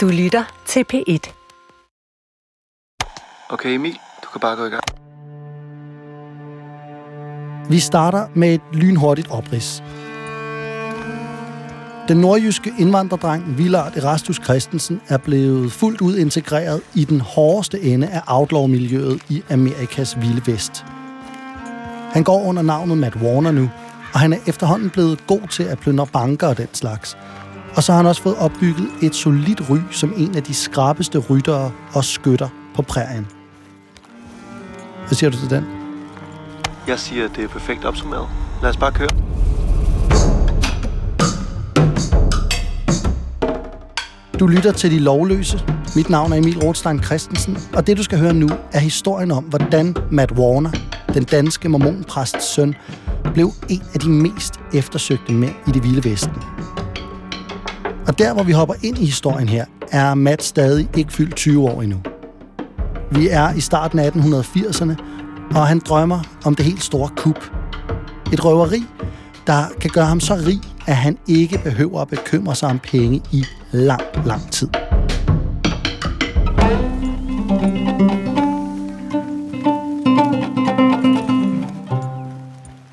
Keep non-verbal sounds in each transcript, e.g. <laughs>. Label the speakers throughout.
Speaker 1: Du lytter til P1.
Speaker 2: Okay Emil, du kan bare gå i gang.
Speaker 3: Vi starter med et lynhurtigt oprids. Den nordjyske indvandrerdreng Villard Erastus Christensen er blevet fuldt ud integreret i den hårdeste ende af outlaw-miljøet i Amerikas vilde vest. Han går under navnet Matt Warner nu, og han er efterhånden blevet god til at plyndre banker og den slags. Og så har han også fået opbygget et solidt ry som en af de skrabeste ryttere og skytter på prærien. Hvad siger du til den?
Speaker 2: Jeg siger, at det er perfekt opsummeret. Lad os bare køre.
Speaker 3: Du lytter til De Lovløse. Mit navn er Emil Rothstein Christensen, og det du skal høre nu er historien om, hvordan Matt Warner, den danske mormonpræsts søn, blev en af de mest eftersøgte mænd i det vilde vesten. Og der, hvor vi hopper ind i historien her, er Matt stadig ikke fyldt 20 år endnu. Vi er i starten af 1880'erne, og han drømmer om det helt store kup. Et røveri, der kan gøre ham så rig, at han ikke behøver at bekymre sig om penge i lang, lang tid.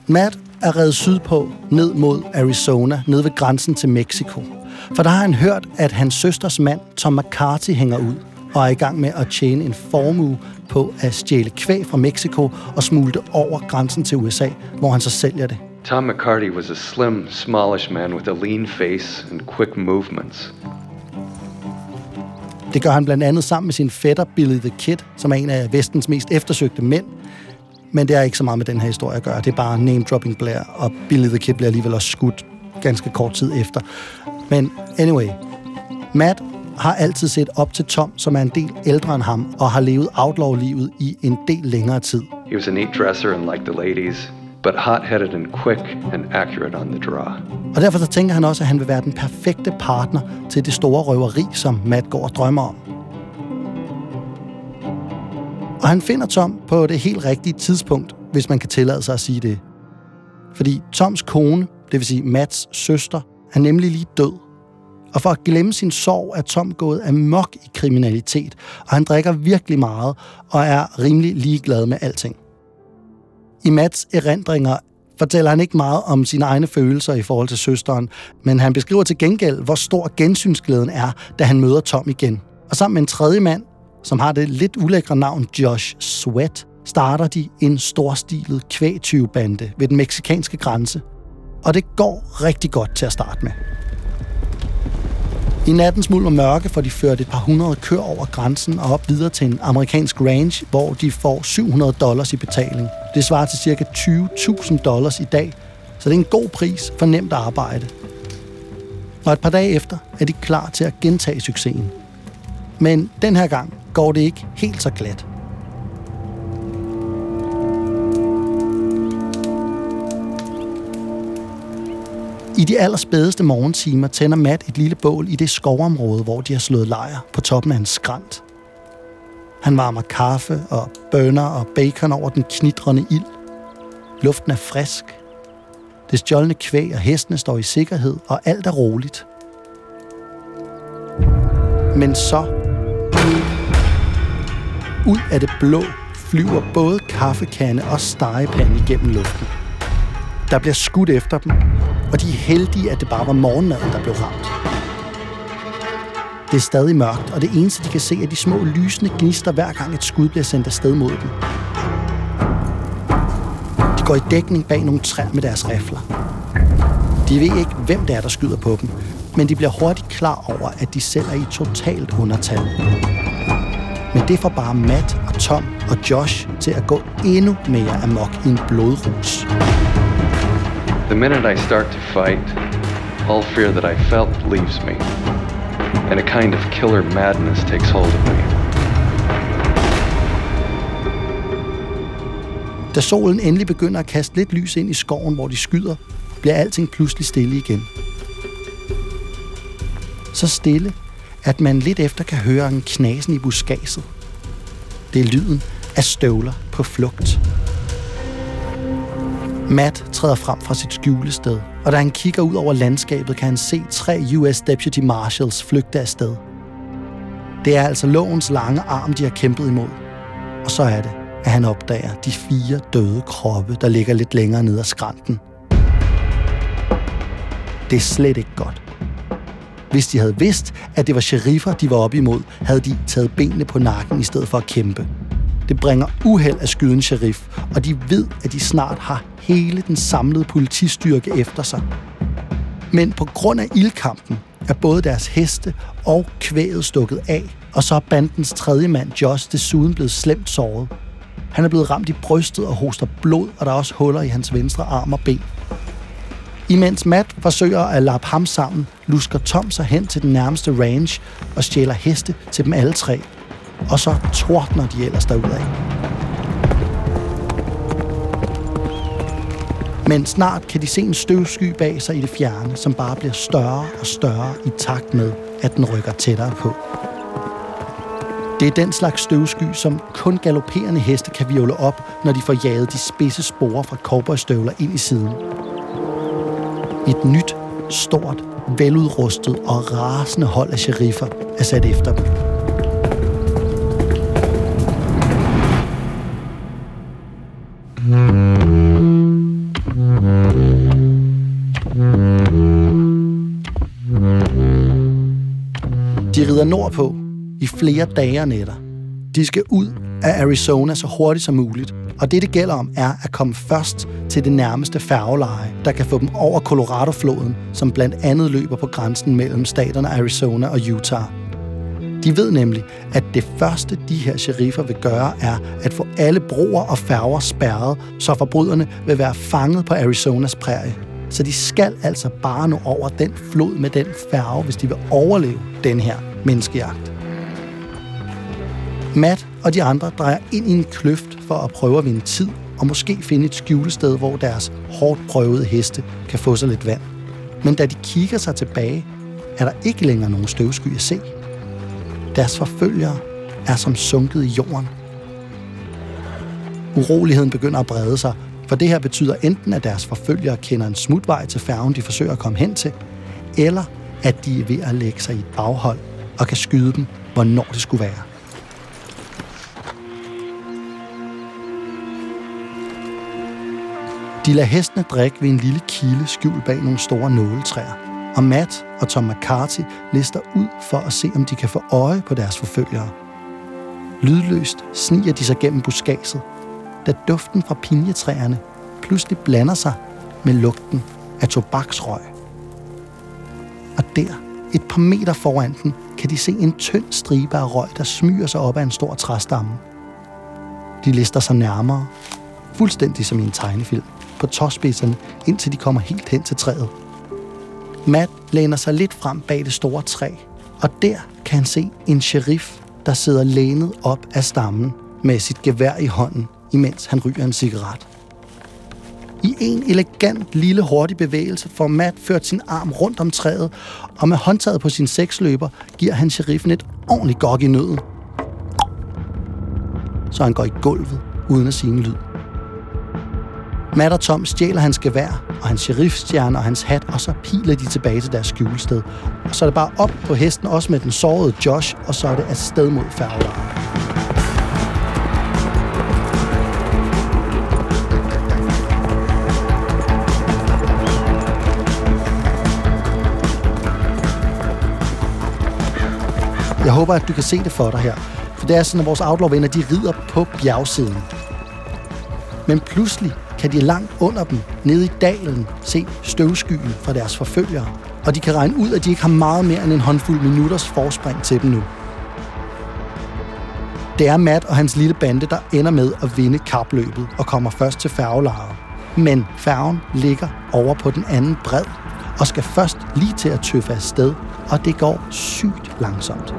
Speaker 3: Matt er reddet sydpå, ned mod Arizona, ned ved grænsen til Mexico. For der har han hørt, at hans søsters mand, Tom McCarthy, hænger ud og er i gang med at tjene en formue på at stjæle kvæg fra Mexico og smule det over grænsen til USA, hvor han så sælger det.
Speaker 4: Tom McCarty was a slim, smallish man with a lean face and quick movements.
Speaker 3: Det gør han blandt andet sammen med sin fætter Billy the Kid, som er en af vestens mest eftersøgte mænd. Men det er ikke så meget med den her historie at gøre. Det er bare name-dropping Blair, og Billy the Kid bliver alligevel også skudt ganske kort tid efter. Men anyway, Matt har altid set op til Tom, som er en del ældre end ham, og har levet outlaw-livet i en del længere tid.
Speaker 4: He was a neat dresser and liked the ladies, but hot-headed and quick and accurate on the draw.
Speaker 3: Og derfor så tænker han også, at han vil være den perfekte partner til det store røveri, som Matt går og drømmer om. Og han finder Tom på det helt rigtige tidspunkt, hvis man kan tillade sig at sige det. Fordi Toms kone, det vil sige Mats søster, er nemlig lige død. Og for at glemme sin sorg er Tom gået amok i kriminalitet, og han drikker virkelig meget og er rimelig ligeglad med alting. I Mats erindringer fortæller han ikke meget om sine egne følelser i forhold til søsteren, men han beskriver til gengæld, hvor stor gensynsglæden er, da han møder Tom igen. Og sammen med en tredje mand, som har det lidt ulækre navn Josh Sweat, starter de en storstilet kvægtyvebande ved den meksikanske grænse. Og det går rigtig godt til at starte med. I nattens mulm og mørke får de ført et par hundrede kør over grænsen og op videre til en amerikansk range, hvor de får 700 dollars i betaling. Det svarer til ca. 20.000 dollars i dag, så det er en god pris for nemt arbejde. Og et par dage efter er de klar til at gentage succesen. Men den her gang går det ikke helt så glat. I de allerspædeste morgentimer tænder Matt et lille bål i det skovområde, hvor de har slået lejr på toppen af en skrant. Han varmer kaffe og bønner og bacon over den knitrende ild. Luften er frisk. Det stjålne kvæg og hestene står i sikkerhed, og alt er roligt. Men så... Ud af det blå flyver både kaffekande og stegepande igennem luften. Der bliver skudt efter dem, og de er heldige, at det bare var morgenmaden, der blev ramt. Det er stadig mørkt, og det eneste, de kan se, er de små lysende gnister, hver gang et skud bliver sendt afsted mod dem. De går i dækning bag nogle træer med deres rifler. De ved ikke, hvem det er, der skyder på dem, men de bliver hurtigt klar over, at de selv er i totalt undertal. Men det får bare Matt og Tom og Josh til at gå endnu mere amok i en blodrus.
Speaker 4: The minute I start to fight, all fear that I felt leaves me, and a kind of killer madness takes hold of me.
Speaker 3: Da solen endelig begynder at kaste lidt lys ind i skoven, hvor de skyder, bliver alting pludselig stille igen. Så stille, at man lidt efter kan høre en knasen i buskaget. Det er lyden af støvler på flugt. Matt træder frem fra sit skjulested, og da han kigger ud over landskabet, kan han se tre US Deputy Marshals flygte afsted. Det er altså lovens lange arm, de har kæmpet imod. Og så er det, at han opdager de fire døde kroppe, der ligger lidt længere ned ad skrænten. Det er slet ikke godt. Hvis de havde vidst, at det var sheriffer, de var op imod, havde de taget benene på nakken i stedet for at kæmpe. Det bringer uheld at skyde en sheriff, og de ved, at de snart har hele den samlede politistyrke efter sig. Men på grund af ildkampen er både deres heste og kvæget stukket af, og så er bandens tredje mand, Josh, desuden blevet slemt såret. Han er blevet ramt i brystet og hoster blod, og der er også huller i hans venstre arm og ben. Imens Matt forsøger at lappe ham sammen, lusker Tom sig hen til den nærmeste range og stjæler heste til dem alle tre. Og så tordner de ellers derudad. Men snart kan de se en støvsky bag sig i det fjerne, som bare bliver større og større i takt med, at den rykker tættere på. Det er den slags støvsky, som kun galopperende heste kan viole op, når de får jaget de spidse sporer fra cowboystøvler ind i siden. Et nyt, stort, veludrustet og rasende hold af sheriffer er sat efter dem. Rider nordpå i flere dage og nætter. De skal ud af Arizona så hurtigt som muligt, og det, det gælder om, er at komme først til det nærmeste færgeleje, der kan få dem over Colorado-floden, som blandt andet løber på grænsen mellem staterne Arizona og Utah. De ved nemlig, at det første, de her sheriffer vil gøre, er at få alle broer og færger spærret, så forbryderne vil være fanget på Arizonas prærie. Så de skal altså bare nå over den flod med den færge, hvis de vil overleve den her menneskejagt. Matt og de andre drejer ind i en kløft for at prøve at vinde tid og måske finde et skjulested, hvor deres hårdt prøvede heste kan få sig lidt vand. Men da de kigger sig tilbage, er der ikke længere nogen støvsky at se. Deres forfølgere er som sunket i jorden. Uroligheden begynder at brede sig, for det her betyder enten, at deres forfølgere kender en smutvej til færgen, de forsøger at komme hen til, eller at de er ved at lægge sig i et baghold og kan skyde dem, hvornår det skulle være. De lader hestene drikke ved en lille kilde skjult bag nogle store nåletræer, og Matt og Tom McCarthy lister ud for at se, om de kan få øje på deres forfølgere. Lydløst sniger de sig gennem buskaget, da duften fra pinjetræerne pludselig blander sig med lugten af tobaksrøg. Og der, et par meter foran den, kan de se en tynd stribe af røg, der smyger sig op af en stor træstamme. De lister sig nærmere, fuldstændig som i en tegnefilm på tåspidserne, indtil de kommer helt hen til træet. Matt læner sig lidt frem bag det store træ, og der kan han se en sheriff, der sidder lænet op af stammen med sit gevær i hånden, imens han ryger en cigaret. I en elegant, lille, hurtig bevægelse får Matt ført sin arm rundt om træet, og med håndtaget på sin seksløber giver han sheriffen et ordentligt gok i nøden. Så han går i gulvet uden at sige en lyd. Matt og Tom stjæler hans gevær og hans sheriffstjerne og hans hat, og så piler de tilbage til deres skjulested. Og så er det bare op på hesten, også med den sårede Josh, og så er det afsted mod færgelejren. Jeg håber, at du kan se det for dig her. For det er sådan, at vores outlaw-venner, de rider på bjergsiden. Men pludselig kan de langt under dem, nede i dalen, se støvskyen fra deres forfølgere. Og de kan regne ud, at de ikke har meget mere end en håndfuld minutters forspring til dem nu. Det er Matt og hans lille bande, der ender med at vinde kapløbet og kommer først til færgelejret. Men færgen ligger over på den anden bred og skal først lige til at tøffe afsted, og det går sygt langsomt.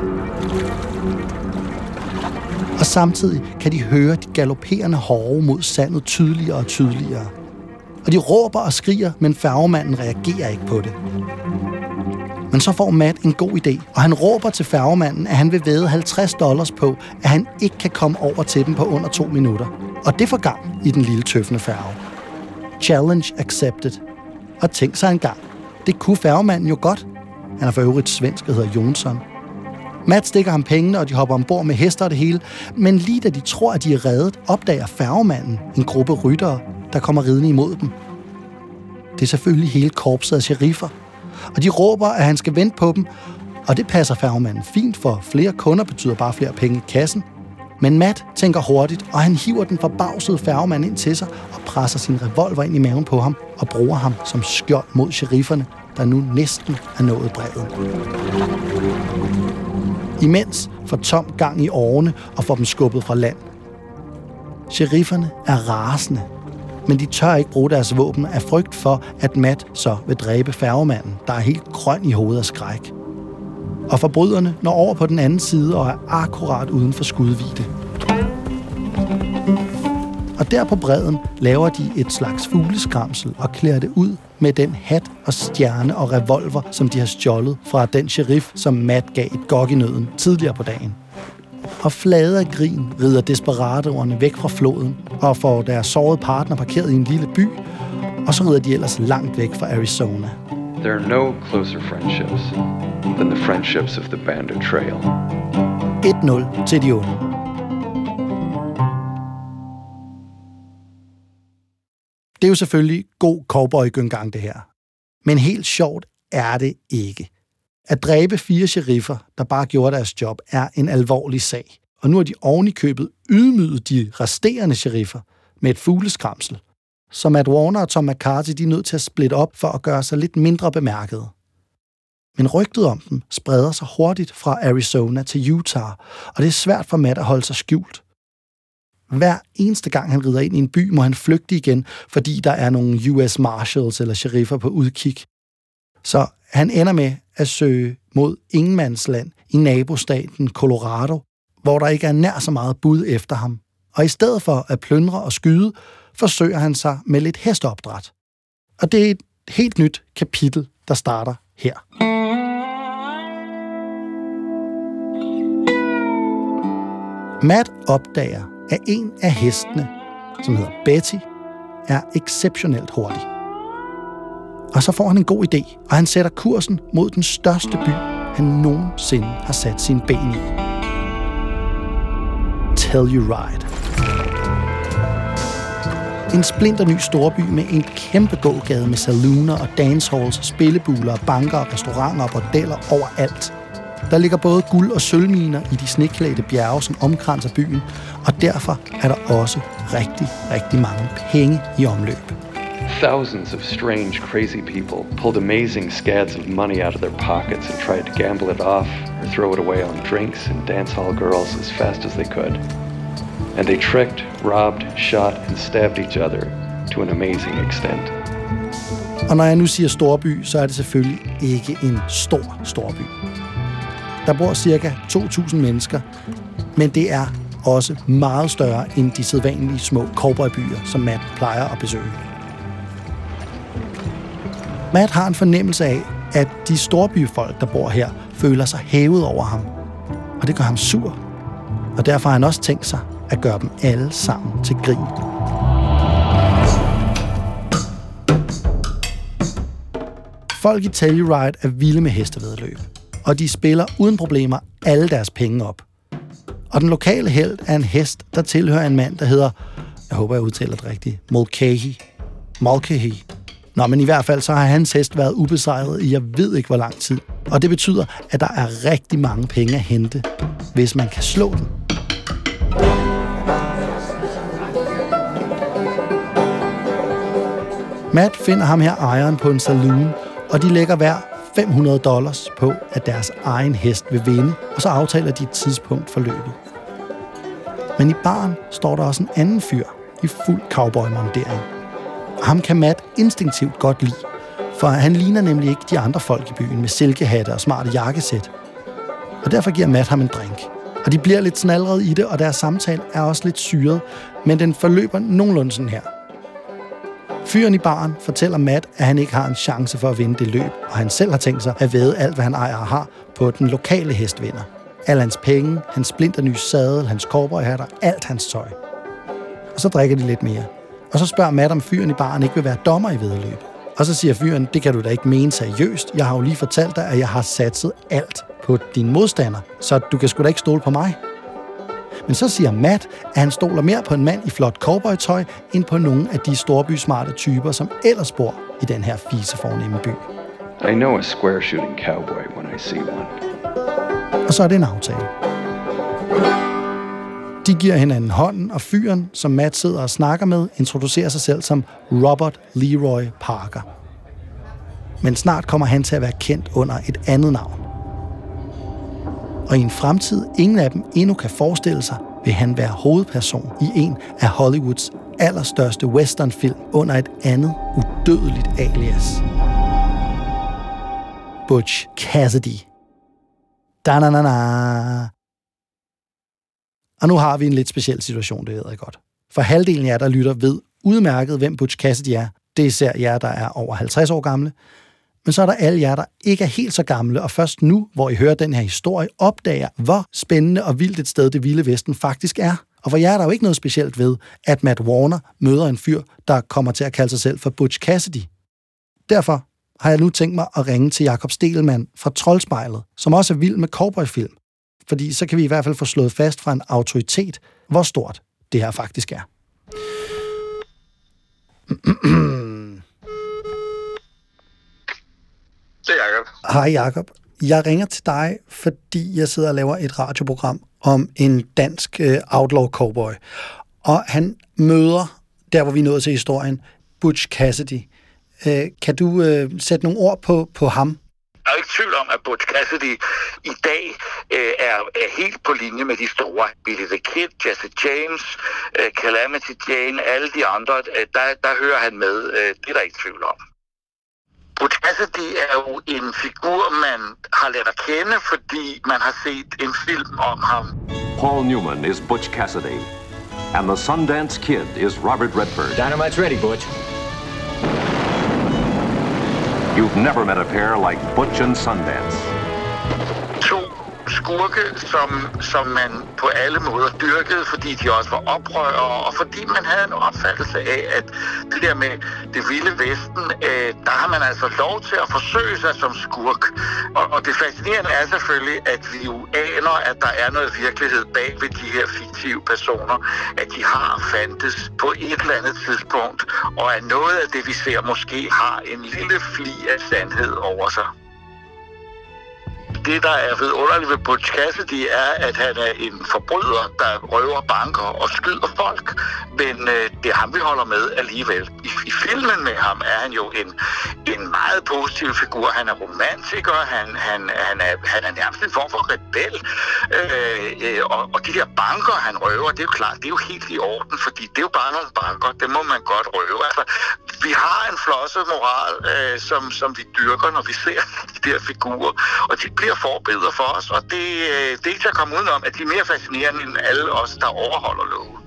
Speaker 3: Og samtidig kan de høre de galopperende hårde mod sandet tydeligere og tydeligere. Og de råber og skriger, men færgemanden reagerer ikke på det. Men så får Matt en god idé, og han råber til færgemanden, at han vil væde 50 dollars på, at han ikke kan komme over til dem på under to minutter. Og det får gang i den lille tøffende færge. Challenge accepted. Og tænk sig en gang. Det kunne færgemanden jo godt. Han er for øvrigt svensk og hedder Jonsson. Matt stikker ham pengene, og de hopper ombord med hester og det hele. Men lige da de tror, at de er reddet, opdager færgemanden en gruppe ryttere, der kommer ridende imod dem. Det er selvfølgelig hele korpset af sheriffer. Og de råber, at han skal vente på dem, og det passer færgemanden fint, for flere kunder betyder bare flere penge i kassen. Men Matt tænker hurtigt, og han hiver den forbavsede færgemand ind til sig og presser sin revolver ind i maven på ham og bruger ham som skjold mod sherifferne, der nu næsten er nået brevet. Imens får Tom gang i årene og får dem skubbet fra land. Sherifferne er rasende, men de tør ikke bruge deres våben af frygt for, at Matt så vil dræbe færgemanden, der er helt grøn i hovedet af skræk. Og forbryderne når over på den anden side og er akkurat uden for skudvide. Og der på bredden laver de et slags fugleskramsel og klæder det ud med den hat og stjerne og revolver, som de har stjålet fra den sheriff, som Matt gav et gok i nøden tidligere på dagen. Og flade af grin rider desperadoerne væk fra floden og får deres sårede partner parkeret i en lille by, og så rider de ellers langt væk fra Arizona.
Speaker 4: There are no closer friendships than the friendships of the Bandit Trail.
Speaker 3: 1-0 til de onde. Det er jo selvfølgelig god cowboy gang det her. Men helt sjovt er det ikke. At dræbe fire sheriffer, der bare gjorde deres job, er en alvorlig sag. Og nu har de oven i købet ydmyget de resterende sheriffer med et fugleskramsel. Så Matt Warner og Tom McCarthy de er nødt til at splitte op for at gøre sig lidt mindre bemærket. Men rygtet om dem spreder sig hurtigt fra Arizona til Utah, og det er svært for Matt at holde sig skjult. Hver eneste gang han rider ind i en by, må han flygte igen, fordi der er nogle US Marshals eller sheriffer på udkig. Så han ender med at søge mod ingenmandsland i nabostaten Colorado, hvor der ikke er nær så meget bud efter ham. Og i stedet for at plyndre og skyde, forsøger han sig med lidt hesteopdræt. Og det er et helt nyt kapitel, der starter her. Matt opdager, at en af hestene, som hedder Betty, er exceptionelt hurtig. Og så får han en god idé, og han sætter kursen mod den største by, han nogensinde har sat sin ben i. Telluride. En splinter ny storby med en kæmpe gågade med salooner og dancehalls, spillebuler, banker, restauranter og bordeller overalt. Der ligger både guld- og sølvminer i de sneklædte bjerge, som omkranser byen, og derfor er der også rigtig, rigtig mange penge i omløb.
Speaker 4: Thousands of strange, crazy people pulled amazing scads of money out of their pockets and tried to gamble it off or throw it away on drinks and dance hall girls as fast as they could. And they tricked, robbed, shot and stabbed each other to an amazing extent.
Speaker 3: Og når jeg nu siger storby, så er det selvfølgelig ikke en stor storby. Der bor cirka 2.000 mennesker, men det er også meget større end de sædvanlige små cowboybyer, som Matt plejer at besøge. Matt har en fornemmelse af, at de storbyfolk, der bor her, føler sig hævet over ham. Og det gør ham sur. Og derfor har han også tænkt sig at gøre dem alle sammen til grin. Folk i Telluride er vilde med hestevedløb, og de spiller uden problemer alle deres penge op. Og den lokale held er en hest, der tilhører en mand, der hedder, jeg håber, jeg udtaler det rigtigt, Mulcahy. Mulcahy. Nå, men i hvert fald så har hans hest været ubesejret i jeg ved ikke hvor lang tid. Og det betyder, at der er rigtig mange penge at hente, hvis man kan slå den. Matt finder ham her ejeren på en saloon, og de lægger hver 500 dollars på, at deres egen hest vil vinde, og så aftaler de et tidspunkt for løbet. Men i baren står der også en anden fyr i fuld cowboy-mondering. Ham kan Matt instinktivt godt lide, for han ligner nemlig ikke de andre folk i byen med silkehatte og smarte jakkesæt. Og derfor giver Matt ham en drink. Og de bliver lidt snalrede i det, og deres samtale er også lidt syret, men den forløber nogenlunde sådan her. Fyren i baren fortæller Matt, at han ikke har en chance for at vinde det løb, og han selv har tænkt sig at væde alt, hvad han ejer og har, på den lokale hestvinder. Al hans penge, hans splinterny sadel, hans cowboyhatter, alt hans tøj. Og så drikker de lidt mere. Og så spørger Matt, om fyren i baren ikke vil være dommer i vedløbet. Og så siger fyren, det kan du da ikke mene seriøst. Jeg har jo lige fortalt dig, at jeg har satset alt på din modstander, så du kan sgu da ikke stole på mig. Men så siger Matt, at han stoler mere på en mand i flot cowboytøj, end på nogle af de storbysmarte typer, som ellers bor i den her fisefornemme by.
Speaker 4: I know a square shooting cowboy when I see one.
Speaker 3: Og så er det en aftale. De giver hinanden hånden, og fyren, som Matt sidder og snakker med, introducerer sig selv som Robert Leroy Parker. Men snart kommer han til at være kendt under et andet navn. Og i en fremtid, ingen af dem endnu kan forestille sig, vil han være hovedperson i en af Hollywoods allerstørste westernfilm under et andet udødeligt alias. Butch Cassidy. da na na na Og nu har vi en lidt speciel situation, det ved jeg godt. For halvdelen af jer, der lytter, ved udmærket, hvem Butch Cassidy er. Det er især jer, der er over 50 år gamle. Men så er der alle jer, der ikke er helt så gamle, og først nu, hvor I hører den her historie, opdager, hvor spændende og vildt et sted det vilde vesten faktisk er. Og for jer er der jo ikke noget specielt ved, at Matt Warner møder en fyr, der kommer til at kalde sig selv for Butch Cassidy. Derfor har jeg nu tænkt mig at ringe til Jakob Stelmann fra Troldspejlet, som også er vild med cowboyfilm. Fordi så kan vi i hvert fald få slået fast fra en autoritet, hvor stort det her faktisk er. <clears throat>
Speaker 1: Det er Jacob.
Speaker 3: Hej Jakob. Jeg ringer til dig, fordi jeg sidder og laver et radioprogram om en dansk uh, outlaw cowboy. Og han møder, der hvor vi nået til historien, Butch Cassidy. Uh, kan du uh, sætte nogle ord på, på ham?
Speaker 1: Jeg er ikke tvivl om, at Butch Cassidy i dag øh, er, er helt på linje med de store. Billy the Kid, Jesse James, øh, Calamity Jane, alle de andre, øh, der, der hører han med. Øh, det er der ikke tvivl om. Butch Cassidy er jo en figur, man har lært at kende, fordi man har set en film om ham.
Speaker 5: Paul Newman is Butch Cassidy, and the Sundance Kid is Robert Redford.
Speaker 6: Dynamite's ready, Butch.
Speaker 5: You've never met a pair like Butch and Sundance.
Speaker 1: Skurke, som, som man på alle måder dyrkede, fordi de også var oprørere, og fordi man havde en opfattelse af, at det der med det vilde vesten, øh, der har man altså lov til at forsøge sig som skurk. Og, og det fascinerende er selvfølgelig, at vi jo aner, at der er noget virkelighed bag ved de her fiktive personer, at de har fandtes på et eller andet tidspunkt, og at noget af det, vi ser, måske har en lille fli af sandhed over sig det, der er vidunderligt ved Butch Cassidy, er, at han er en forbryder, der røver banker og skyder folk. Men øh, det er ham, vi holder med alligevel. I, I filmen med ham er han jo en, en meget positiv figur. Han er romantiker, han, han, han, er, han er nærmest en form for rebel. Øh, øh, og, og de der banker, han røver, det er jo klart, det er jo helt i orden, fordi det er jo bare nogle banker, det må man godt røve. Altså, vi har en flosset moral, øh, som, som vi dyrker, når vi ser <laughs> de der figurer, og de bliver forbilleder for os, og det, øh, det er ikke til at komme udenom, at de er mere fascinerende end alle os, der overholder loven.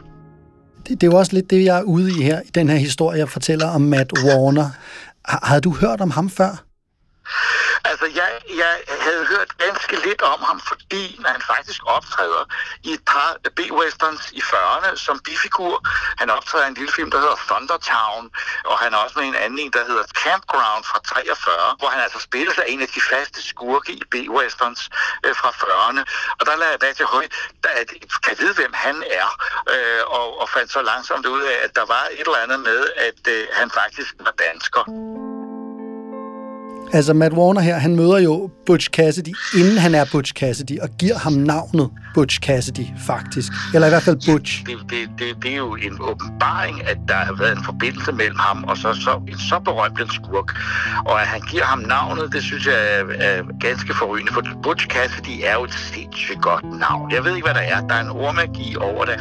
Speaker 3: Det, det er jo også lidt det, jeg er ude i her, i den her historie, jeg fortæller om Matt Warner. Har, havde du hørt om ham før?
Speaker 1: Altså, jeg, jeg havde hørt ganske lidt om ham, fordi han faktisk optræder i et par B-westerns i 40'erne som bifigur. Han optræder i en lille film, der hedder Thundertown, og han er også med en anden en, der hedder Campground fra 43, hvor han altså spiller sig en af de faste skurke i B-westerns øh, fra 40'erne. Og der lader jeg bag til høj, at kan vide, hvem han er, øh, og, og fandt så langsomt ud af, at der var et eller andet med, at øh, han faktisk var dansker.
Speaker 3: Altså, Matt Warner her, han møder jo Butch Cassidy, inden han er Butch Cassidy, og giver ham navnet Butch Cassidy, faktisk. Eller i hvert fald Butch.
Speaker 1: Det, det, det, det er jo en åbenbaring, at der har været en forbindelse mellem ham og så, så en så berømt en skurk. Og at han giver ham navnet, det synes jeg er, er ganske forrygende, for Butch Cassidy er jo et sindssygt godt navn. Jeg ved ikke, hvad der er. Der er en ordmagi over det.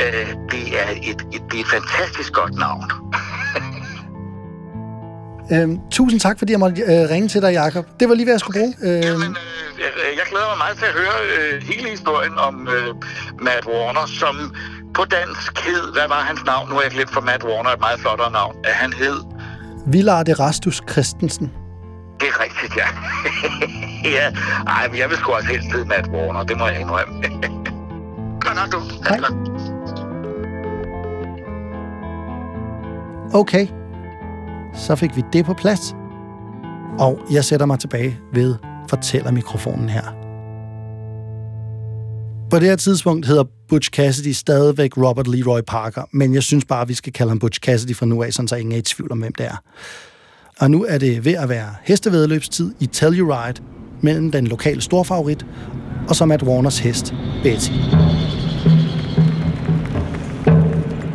Speaker 1: Øh, det, er et, et, det er et fantastisk godt navn. <laughs>
Speaker 3: Øhm, tusind tak, fordi jeg måtte øh, ringe til dig, Jakob. Det var lige, hvad jeg skulle bruge. Øhm,
Speaker 1: Jamen, øh, jeg, glæder mig meget til at høre øh, hele historien om øh, Matt Warner, som på dansk hed, hvad var hans navn? Nu har jeg glemt for Matt Warner, et meget flottere navn. At han hed...
Speaker 3: Villarde Rastus Christensen.
Speaker 1: Det er rigtigt, ja. <laughs> ja, ej, men jeg vil sgu også helst hedde Matt Warner, det må jeg indrømme. <laughs> Godt nok, du.
Speaker 3: Hej. Okay så fik vi det på plads. Og jeg sætter mig tilbage ved fortællermikrofonen her. På det her tidspunkt hedder Butch Cassidy stadigvæk Robert Leroy Parker, men jeg synes bare, at vi skal kalde ham Butch Cassidy fra nu af, så ingen er i tvivl om, hvem det er. Og nu er det ved at være hestevedløbstid i Telluride mellem den lokale storfavorit og så Matt Warners hest, Betty.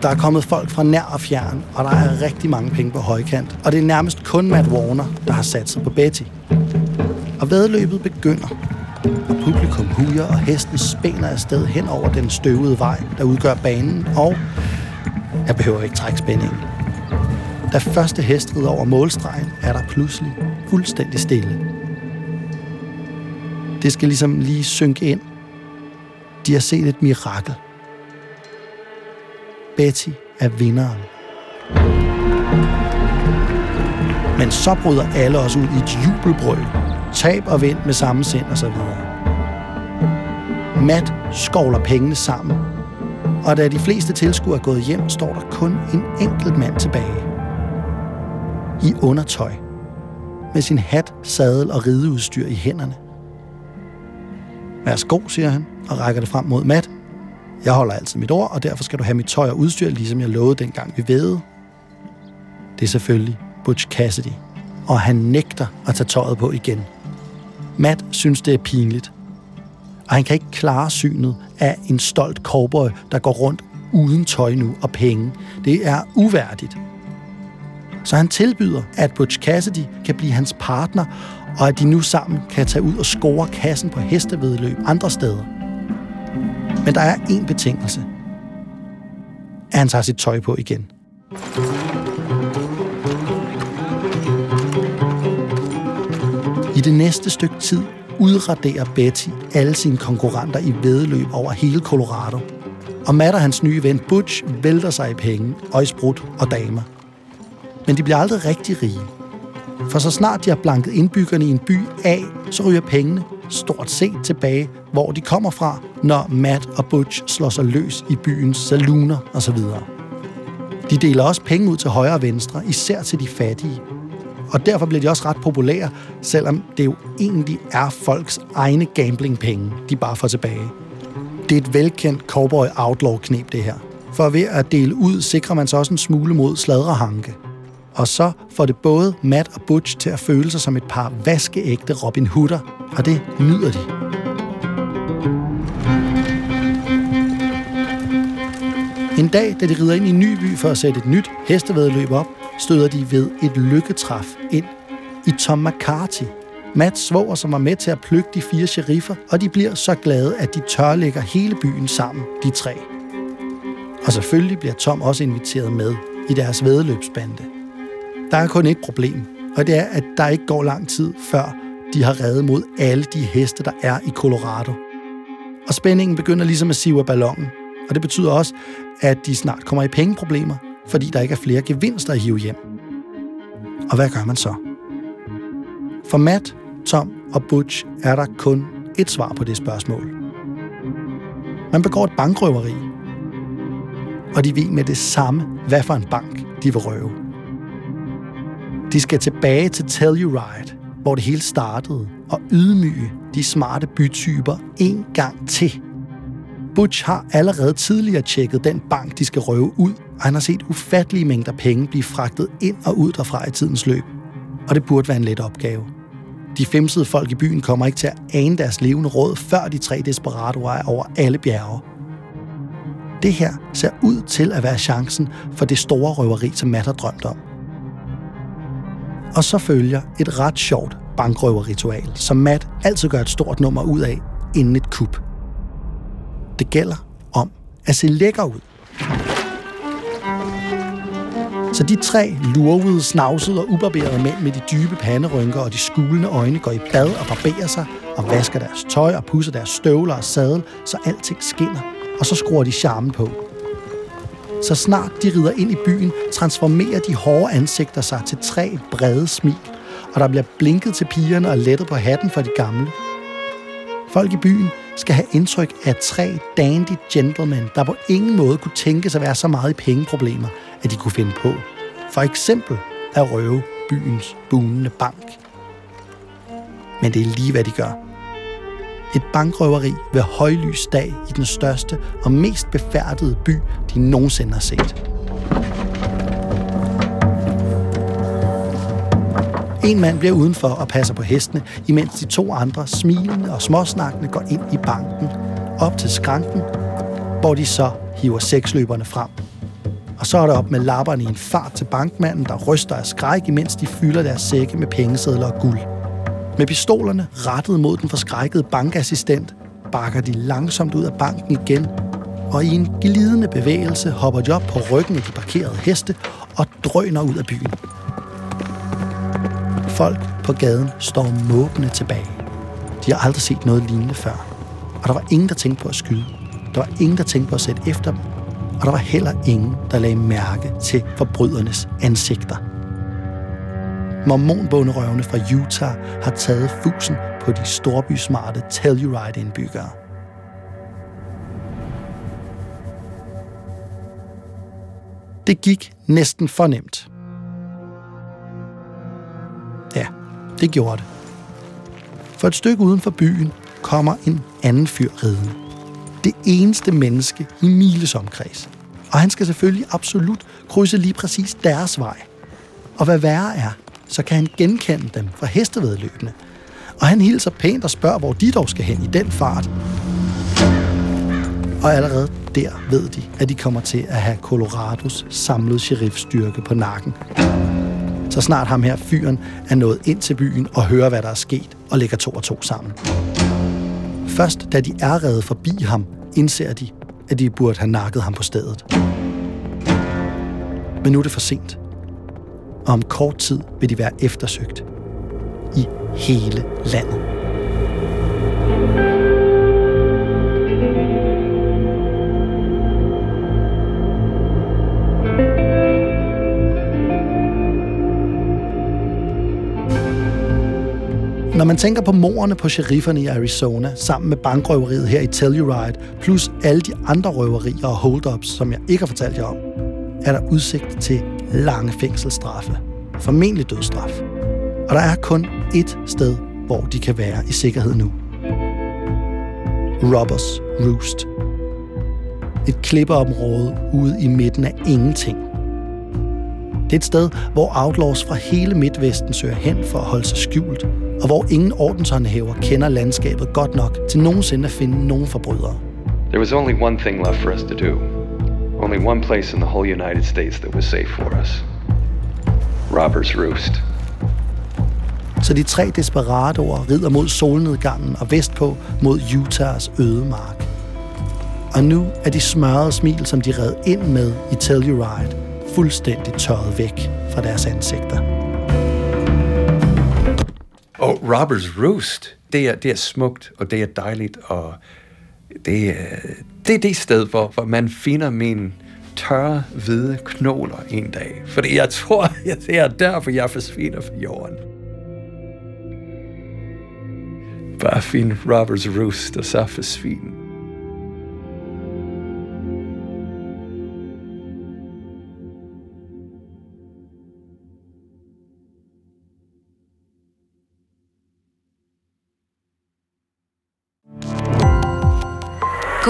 Speaker 3: Der er kommet folk fra nær og fjern, og der er rigtig mange penge på højkant. Og det er nærmest kun Matt Warner, der har sat sig på Betty. Og vedløbet begynder. Og publikum huger, og hesten spænder afsted hen over den støvede vej, der udgør banen, og jeg behøver ikke trække spændingen. Da første hest rider over målstregen, er der pludselig fuldstændig stille. Det skal ligesom lige synke ind. De har set et mirakel. Betty er vinderen. Men så bryder alle os ud i et jubelbrøl. Tab og vind med samme sind og så videre. Matt skovler pengene sammen. Og da de fleste tilskuere er gået hjem, står der kun en enkelt mand tilbage. I undertøj. Med sin hat, sadel og rideudstyr i hænderne. Værsgo, siger han, og rækker det frem mod Matt. Jeg holder altid mit ord, og derfor skal du have mit tøj og udstyr, ligesom jeg lovede dengang vi ved. Det er selvfølgelig Butch Cassidy, og han nægter at tage tøjet på igen. Matt synes, det er pinligt, og han kan ikke klare synet af en stolt cowboy, der går rundt uden tøj nu og penge. Det er uværdigt. Så han tilbyder, at Butch Cassidy kan blive hans partner, og at de nu sammen kan tage ud og score kassen på hestevedløb andre steder. Men der er én betingelse. At han tager sit tøj på igen. I det næste stykke tid udraderer Betty alle sine konkurrenter i vedløb over hele Colorado. Og Matt og hans nye ven Butch vælter sig i penge, og i sprut og damer. Men de bliver aldrig rigtig rige. For så snart de har blanket indbyggerne i en by af, så ryger pengene stort set tilbage, hvor de kommer fra, når Matt og Butch slår sig løs i byens saluner osv. De deler også penge ud til højre og venstre, især til de fattige. Og derfor bliver de også ret populære, selvom det jo egentlig er folks egne gamblingpenge, de bare får tilbage. Det er et velkendt cowboy outlaw knep det her. For ved at dele ud, sikrer man sig også en smule mod sladrehanke. Og så får det både Matt og Butch til at føle sig som et par vaskeægte Robin Hooder, og det nyder de. En dag, da de rider ind i Nyby for at sætte et nyt hestevedløb op, støder de ved et lykketræf ind i Tom McCarthy. Matt svoger, som var med til at plukke de fire sheriffer, og de bliver så glade, at de tørlægger hele byen sammen, de tre. Og selvfølgelig bliver Tom også inviteret med i deres vedløbsbande. Der er kun et problem, og det er, at der ikke går lang tid, før de har reddet mod alle de heste, der er i Colorado. Og spændingen begynder ligesom at sive af ballonen, og det betyder også, at de snart kommer i pengeproblemer, fordi der ikke er flere gevinster at hive hjem. Og hvad gør man så? For Matt, Tom og Butch er der kun et svar på det spørgsmål. Man begår et bankrøveri, og de ved med det samme, hvad for en bank de vil røve. De skal tilbage til Telluride, hvor det hele startede, og ydmyge de smarte bytyper en gang til. Butch har allerede tidligere tjekket den bank, de skal røve ud, og han har set ufattelige mængder penge blive fragtet ind og ud derfra i tidens løb. Og det burde være en let opgave. De femsede folk i byen kommer ikke til at ane deres levende råd, før de tre desperadoer er over alle bjerge. Det her ser ud til at være chancen for det store røveri, som Matt har drømt om. Og så følger et ret sjovt bankrøverritual, som Matt altid gør et stort nummer ud af inden et kup. Det gælder om at se lækker ud. Så de tre lurvede, snavsede og ubarberede mænd med de dybe panderynker og de skulende øjne går i bad og barberer sig og vasker deres tøj og pusser deres støvler og sadel, så alting skinner. Og så skruer de charmen på. Så snart de rider ind i byen, transformerer de hårde ansigter sig til tre brede smil, og der bliver blinket til pigerne og lettet på hatten for de gamle. Folk i byen skal have indtryk af tre dandy gentlemen, der på ingen måde kunne tænke sig at være så meget i pengeproblemer, at de kunne finde på. For eksempel at røve byens bunende bank. Men det er lige, hvad de gør. Et bankrøveri ved højlys dag i den største og mest befærdede by, de nogensinde har set. En mand bliver udenfor og passer på hestene, imens de to andre, smilende og småsnakkende, går ind i banken, op til skranken, hvor de så hiver seksløberne frem. Og så er der op med lapperne i en fart til bankmanden, der ryster af skræk, imens de fylder deres sække med pengesedler og guld. Med pistolerne rettet mod den forskrækkede bankassistent, bakker de langsomt ud af banken igen, og i en glidende bevægelse hopper de op på ryggen af de parkerede heste og drøner ud af byen. Folk på gaden står måbende tilbage. De har aldrig set noget lignende før. Og der var ingen, der tænkte på at skyde. Der var ingen, der tænkte på at sætte efter dem. Og der var heller ingen, der lagde mærke til forbrydernes ansigter. Mormonbonderøvene fra Utah har taget fusen på de storbysmarte Telluride-indbyggere. Det gik næsten fornemt. Det gjorde det. For et stykke uden for byen kommer en anden fyr ridende. Det eneste menneske i miles omkreds. Og han skal selvfølgelig absolut krydse lige præcis deres vej. Og hvad værre er, så kan han genkende dem fra hestevedløbene. Og han hilser pænt og spørger, hvor de dog skal hen i den fart. Og allerede der ved de, at de kommer til at have Colorados samlede sheriffstyrke på nakken. Så snart ham her fyren er nået ind til byen og hører, hvad der er sket, og lægger to og to sammen. Først da de er reddet forbi ham, indser de, at de burde have nakket ham på stedet. Men nu er det for sent. Og om kort tid vil de være eftersøgt. I hele landet. Når man tænker på morerne på sherifferne i Arizona, sammen med bankrøveriet her i Telluride, plus alle de andre røverier og holdups, som jeg ikke har fortalt jer om, er der udsigt til lange fængselsstraffe. Formentlig dødsstraf. Og der er kun ét sted, hvor de kan være i sikkerhed nu. Robbers Roost. Et klippeområde ude i midten af ingenting. Det er et sted, hvor outlaws fra hele Midtvesten søger hen for at holde sig skjult, og hvor ingen ordenshåndhæver kender landskabet godt nok til nogensinde at finde nogen forbrydere.
Speaker 4: There was only one thing left for us to do. Only one place in the whole United States that was safe for us. Robbers Roost.
Speaker 3: Så de tre desperadoer rider mod solnedgangen og vestpå mod Utahs ødemark. Og nu er de smørrede smil, som de red ind med i Telluride, fuldstændig tørret væk fra deres ansigter.
Speaker 6: Og Robbers Roost, det er, det er smukt, og det er dejligt, og det er det, er det sted, hvor, hvor man finder min tørre, hvide knogler en dag. Fordi jeg tror, <laughs> at det er derfor, jeg forsvinder fra jorden. Bare find Robbers Roost, og så forsvinde.